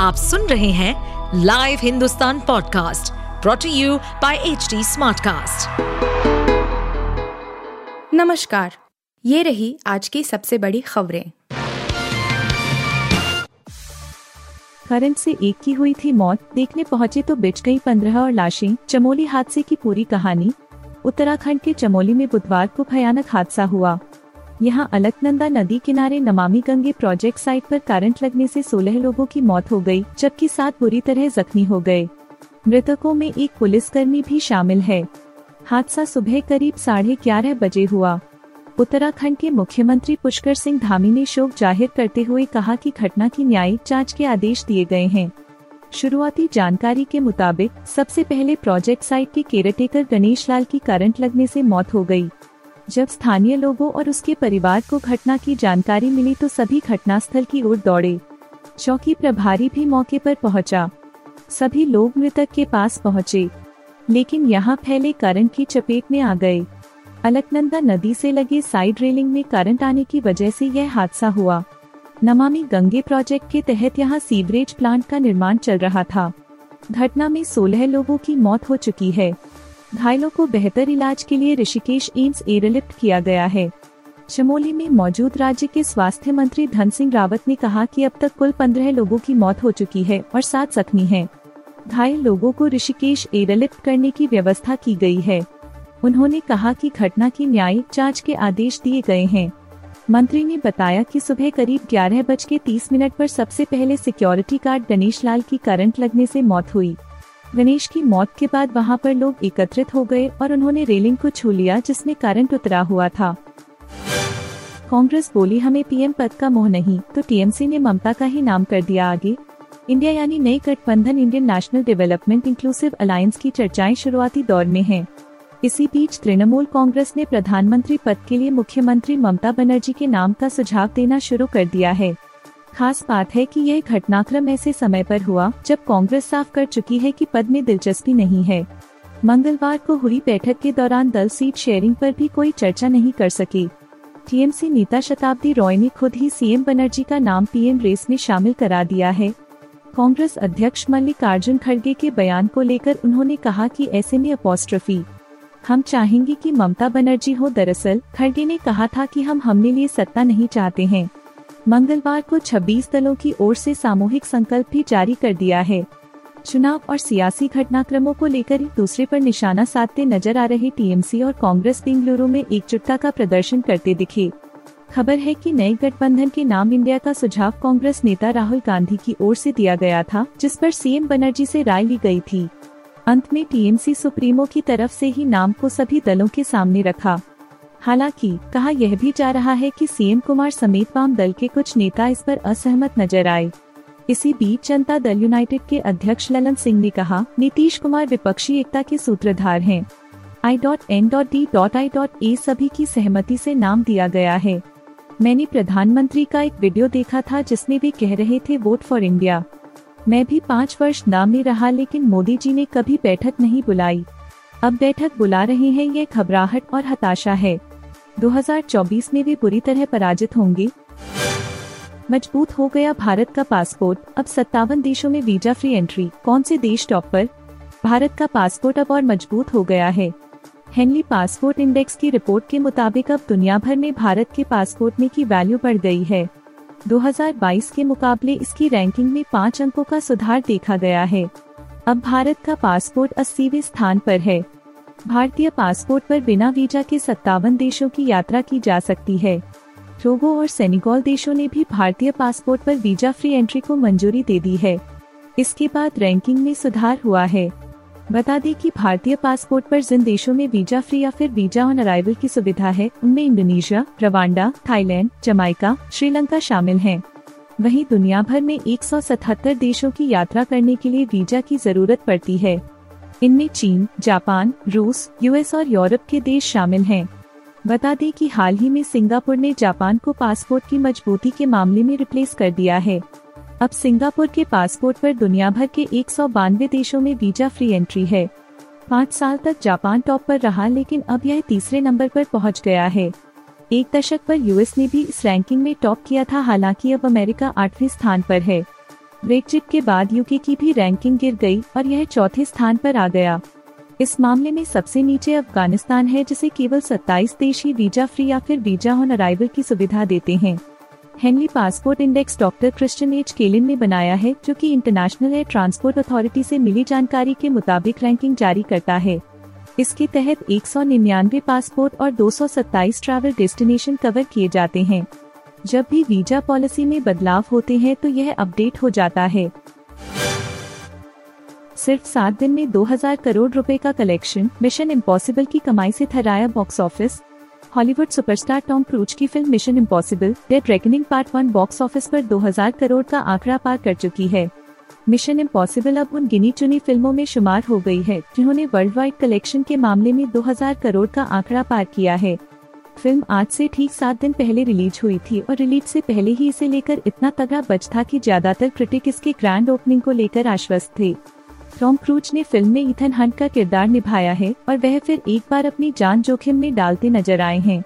आप सुन रहे हैं live Hindustan podcast brought to you by H Smartcast. नमस्कार ये रही आज की सबसे बड़ी खबरें। करंट से एक की हुई थी मौत देखने पहुँचे तो बिच गई पंद्रह और लाशें चमोली हादसे की पूरी कहानी। उत्तराखंड के चमोली में बुधवार को भयानक हादसा हुआ। यहाँ अलकनंदा नदी किनारे नमामि गंगे प्रोजेक्ट साइट पर करंट लगने से 16 लोगों की मौत हो गई, जबकि सात बुरी तरह जख्मी हो गए। मृतकों में एक पुलिसकर्मी भी शामिल है। हादसा सुबह करीब साढ़े ग्यारह बजे हुआ। उत्तराखंड के मुख्यमंत्री पुष्कर सिंह धामी ने शोक ज़ाहिर करते हुए कहा कि घटना की न्यायिक जाँच के आदेश दिए गए हैं। शुरुआती जानकारी के मुताबिक सबसे पहले प्रोजेक्ट साइट के केयरटेकर गणेश लाल की करंट लगने से मौत हो गई। जब स्थानीय लोगों और उसके परिवार को घटना की जानकारी मिली तो सभी घटनास्थल की ओर दौड़े। चौकी प्रभारी भी मौके पर पहुँचा। सभी लोग मृतक के पास पहुँचे, लेकिन यहाँ फैले करंट की चपेट में आ गए। अलकनंदा नदी से लगे साइड रेलिंग में करंट आने की वजह से यह हादसा हुआ। नमामि गंगे प्रोजेक्ट के तहत यहाँ सीवरेज प्लांट का निर्माण चल रहा था। घटना में 16 लोगों की मौत हो चुकी है। घायलों को बेहतर इलाज के लिए ऋषिकेश एम्स एयरलिफ्ट किया गया है। चमोली में मौजूद राज्य के स्वास्थ्य मंत्री धन सिंह रावत ने कहा कि अब तक कुल पंद्रह लोगों की मौत हो चुकी है और सात जख्मी हैं। घायल लोगों को ऋषिकेश एयरलिफ्ट करने की व्यवस्था की गई है। उन्होंने कहा कि घटना की न्यायिक जाँच के आदेश दिए गए हैं। मंत्री ने बताया कि सुबह करीब ग्यारह बज के तीस मिनट पर सबसे पहले सिक्योरिटी गार्ड गणेश लाल की करंट लगने से मौत हुई। गणेश की मौत के बाद वहाँ पर लोग एकत्रित हो गए और उन्होंने रेलिंग को छू लिया जिसमें करंट उतरा हुआ था। कांग्रेस बोली, हमें पीएम पद का मोह नहीं तो टीएमसी ने ममता का ही नाम कर दिया आगे। इंडिया यानी नई गठबंधन, Indian National Development Inclusive Alliance की चर्चाएँ शुरुआती दौर में हैं। इसी बीच तृणमूल कांग्रेस ने प्रधानमंत्री पद के लिए मुख्यमंत्री ममता बनर्जी के नाम का सुझाव देना शुरू कर दिया है। खास बात है कि यह घटनाक्रम ऐसे समय पर हुआ, जब कांग्रेस साफ़ कर चुकी है कि पद में दिलचस्पी नहीं है। मंगलवार को हुई बैठक के दौरान दल सीट शेयरिंग पर भी कोई चर्चा नहीं कर सकी। टीएमसी नेता शताब्दी रॉय ने खुद ही सीएम बनर्जी का नाम पीएम रेस में शामिल करा दिया है। कांग्रेस अध्यक्ष मल्लिकार्जुन खड़गे के बयान को लेकर उन्होंने कहा कि ऐसे में अपोस्ट्रफी हम चाहेंगे कि ममता बनर्जी हो। दरअसल, खड़गे ने कहा था कि हम हमने लिए सत्ता नहीं चाहते हैं। मंगलवार को 26 दलों की ओर से सामूहिक संकल्प भी जारी कर दिया है। चुनाव और सियासी घटनाक्रमों को लेकर एक दूसरे पर निशाना साधते नज़र आ रहे टीएमसी और कांग्रेस बेंगलुरु में एकजुटता का प्रदर्शन करते दिखे। खबर है कि नए गठबंधन के नाम इंडिया का सुझाव कांग्रेस नेता राहुल गांधी की ओर से दिया गया था, जिस पर सीएम बनर्जी से राय ली गई थी। अंत में टीएमसी सुप्रीमो की तरफ़ से ही नाम को सभी दलों के सामने रखा। हालाँकि, कहा यह भी जा रहा है कि सीएम कुमार समेत वाम दल के कुछ नेता इस पर असहमत नज़र आए। इसी बीच जनता दल यूनाइटेड के अध्यक्ष ललन सिंह ने कहा, नीतीश कुमार विपक्षी एकता के सूत्रधार हैं। I dot N dot D dot I dot A सभी की सहमति से नाम दिया गया है। मैंने प्रधानमंत्री का एक वीडियो देखा था जिसमें वे कह रहे थे, वोट फॉर इंडिया। मैं भी पाँच वर्ष नाम में रहा लेकिन मोदी जी ने कभी बैठक नहीं बुलाई। अब बैठक बुला रहे हैं ये घबराहट और हताशा है। 2024 में वे बुरी तरह पराजित होंगे। मज़बूत हो गया भारत का पासपोर्ट। अब सत्तावन देशों में वीज़ा फ्री एंट्री कौन से देश टॉप पर? भारत का पासपोर्ट अब और मज़बूत हो गया है। हेनली पासपोर्ट इंडेक्स की रिपोर्ट के मुताबिक अब दुनिया भर में भारत के पासपोर्ट में की वैल्यू बढ़ गई है। 2022 के मुकाबले इसकी रैंकिंग में पाँच अंकों का सुधार देखा गया है। अब भारत का पासपोर्ट अस्सीवे स्थान पर है। भारतीय पासपोर्ट पर बिना वीज़ा के सत्तावन देशों की यात्रा की जा सकती है। टोगो और सेनिगोल देशों ने भी भारतीय पासपोर्ट पर वीज़ा फ्री एंट्री को मंजूरी दे दी है। इसके बाद रैंकिंग में सुधार हुआ है। बता दें कि भारतीय पासपोर्ट पर जिन देशों में वीज़ा फ्री या फिर वीज़ा ऑन अराइवल की सुविधा है, उनमें Indonesia, Rwanda, Thailand, Jamaica, Sri Lanka शामिल हैं। वहीं दुनिया भर में 177 देशों की यात्रा करने के लिए वीज़ा की ज़रूरत पड़ती है। इनमें चीन, जापान, रूस, यूएस और यूरोप के देश शामिल हैं। बता दें कि हाल ही में सिंगापुर ने जापान को पासपोर्ट की मजबूती के मामले में रिप्लेस कर दिया है। अब सिंगापुर के पासपोर्ट पर दुनिया भर के एक सौ बानवे देशों में वीज़ा फ्री एंट्री है। पाँच साल तक जापान टॉप पर रहा, लेकिन अब यह तीसरे नंबर पर पहुँच गया है। एक दशक पर यूएस ने भी इस रैंकिंग में टॉप किया था, हालाँकि अब अमेरिका आठवें स्थान पर है। ब्रेक्जिट के बाद यूके की भी रैंकिंग गिर गई और यह चौथे स्थान पर आ गया। इस मामले में सबसे नीचे अफ़गानिस्तान है, जिसे केवल 27 देश ही वीज़ा फ्री या फिर वीज़ा ऑन अराइवल की सुविधा देते हैं। Henley passport index doctor Christian H Kaelin ने बनाया है, जो कि इंटरनेशनल एयर ट्रांसपोर्ट अथॉरिटी से मिली जानकारी के मुताबिक रैंकिंग जारी करता है। इसके तहत एक सौ निन्यानवे पासपोर्ट और 227 ट्रैवल डेस्टिनेशन कवर किए जाते हैं। जब भी वीज़ा पॉलिसी में बदलाव होते हैं तो यह अपडेट हो जाता है। सिर्फ़ सात दिन में 2000 करोड़ रुपए का कलेक्शन, मिशन इम्पॉसिबल की कमाई से थराया box office. Hollywood superstar Tom Cruise की film Mission Impossible Dead Reckoning Part One box office पर 2000 करोड़ का आंकड़ा पार कर चुकी है। मिशन इम्पॉसिबल अब उन गिनी चुनी फ़िल्मों में शुमार हो गई है, जिन्होंने वर्ल्ड वाइड कलेक्शन के मामले में 2000 करोड़ का आंकड़ा पार किया है। फ़िल्म आज से ठीक सात दिन पहले रिलीज़ हुई थी और रिलीज़ से पहले ही इसे लेकर इतना तगड़ा बच था कि ज़्यादातर क्रिटिक इसके ग्रैंड ओपनिंग को लेकर आश्वस्त थे। टॉम क्रूज ने फ़िल्म में इथन हंट का किरदार निभाया है और वह फिर एक बार अपनी जान जोखिम में डालते नज़र आए हैं।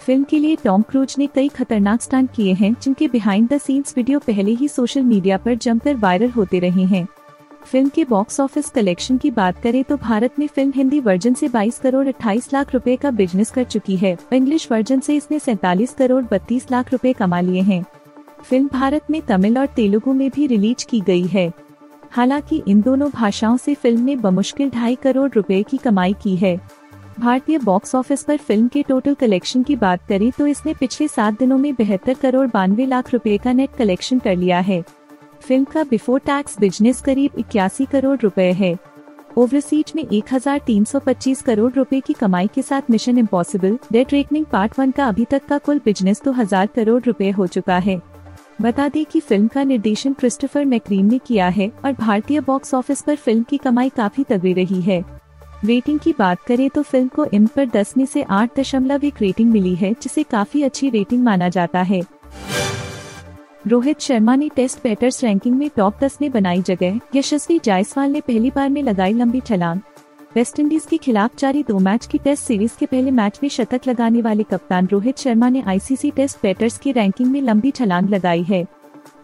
फ़िल्म के लिए टॉम क्रूज ने कई खतरनाक स्टंट किए हैं जिनके बिहाइंड द सीन्स वीडियो पहले ही सोशल मीडिया पर जमकर वायरल होते रहे हैं। फ़िल्म के बॉक्स ऑफ़िस कलेक्शन की बात करें तो भारत में फ़िल्म हिंदी वर्जन से 22 करोड़ 28 लाख रुपए का बिज़नेस कर चुकी है। इंग्लिश वर्जन से इसने सैतालीस करोड़ 32 लाख रुपए कमा लिए हैं। फ़िल्म भारत में तमिल और तेलुगु में भी रिलीज़ की गई है। हालाँकि इन दोनों भाषाओं से फ़िल्म ने बमुश्किल ढाई करोड़ रुपए की कमाई की है। भारतीय बॉक्स ऑफ़िस पर फ़िल्म के टोटल कलेक्शन की बात करें तो इसने पिछले सात दिनों में बेहतर करोड़ बानवे लाख रुपए का नेट कलेक्शन कर लिया है। फ़िल्म का बिफोर टैक्स बिज़नेस करीब इक्यासी करोड़ रुपए है। ओवरसीज में 1325 करोड़ रुपए की कमाई के साथ Mission Impossible, Dead Reckoning Part One का अभी तक का कुल बिज़नेस दो हज़ार करोड़ रुपए हो चुका है। बता दें कि फ़िल्म का निर्देशन क्रिस्टोफर मैक्रीन ने किया है और भारतीय बॉक्स ऑफ़िस पर फ़िल्म की कमाई काफ़ी तगड़ी रही है। रेटिंग की बात करें तो फ़िल्म को इम पर 10 में से आठ दशमलव एक रेटिंग मिली है, जिसे काफ़ी अच्छी रेटिंग माना जाता है। रोहित शर्मा ने टेस्ट बैटर्स रैंकिंग में टॉप 10 में बनाई जगह, यशस्वी जायसवाल ने पहली बार में लगाई लंबी छलांग। वेस्ट इंडीज के खिलाफ जारी दो मैच की टेस्ट सीरीज़ के पहले मैच में शतक लगाने वाले कप्तान रोहित शर्मा ने आईसीसी टेस्ट बैटर्स की रैंकिंग में लंबी छलांग लगाई है।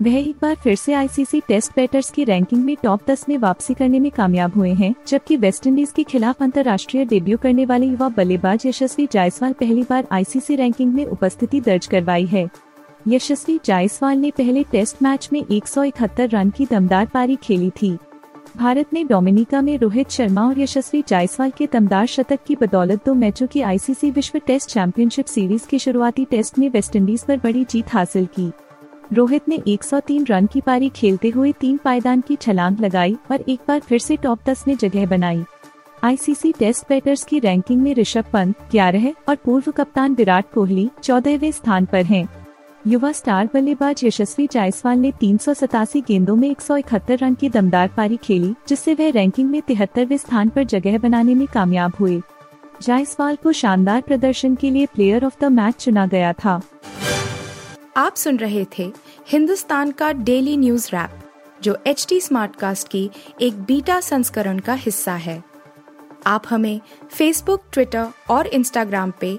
वह एक बार फिर से आईसीसी टेस्ट बैटर्स की रैंकिंग में टॉप दस में वापसी करने में कामयाब हुए हैं, जबकि वेस्ट इंडीज के खिलाफ अंतर्राष्ट्रीय डेब्यू करने वाले युवा बल्लेबाज यशस्वी जायसवाल पहली बार आईसीसी रैंकिंग में उपस्थिति दर्ज करवाई है। यशस्वी जायसवाल ने पहले टेस्ट मैच में एक सौ इकहत्तर रन की दमदार पारी खेली थी। भारत ने डोमिनिका में रोहित शर्मा और यशस्वी जायसवाल के दमदार शतक की बदौलत दो मैचों की आईसीसी विश्व टेस्ट चैंपियनशिप सीरीज़ के शुरुआती टेस्ट में वेस्टइंडीज पर बड़ी जीत हासिल की। रोहित ने 103 रन की पारी खेलते हुए तीन पायदान की छलांग लगाई और एक बार फिर से टॉप दस में जगह बनाई। आईसीसी टेस्ट बैटर्स की रैंकिंग में ऋषभ पंत ग्यारह और पूर्व कप्तान विराट कोहली चौदहवें स्थान पर हैं। युवा स्टार बल्लेबाज यशस्वी जायसवाल ने तीन सौ सतासी गेंदों में एक सौ इकहत्तर रन की दमदार पारी खेली, जिससे वह रैंकिंग में तिहत्तरवे स्थान पर जगह बनाने में कामयाब हुए। जायसवाल को शानदार प्रदर्शन के लिए प्लेयर ऑफ़ द मैच चुना गया था। आप सुन रहे थे हिंदुस्तान का डेली न्यूज़ रैप जो एच टी स्मार्ट कास्ट की एक बीटा संस्करण का हिस्सा है। आप हमें फेसबुक ट्विटर और इंस्टाग्राम पे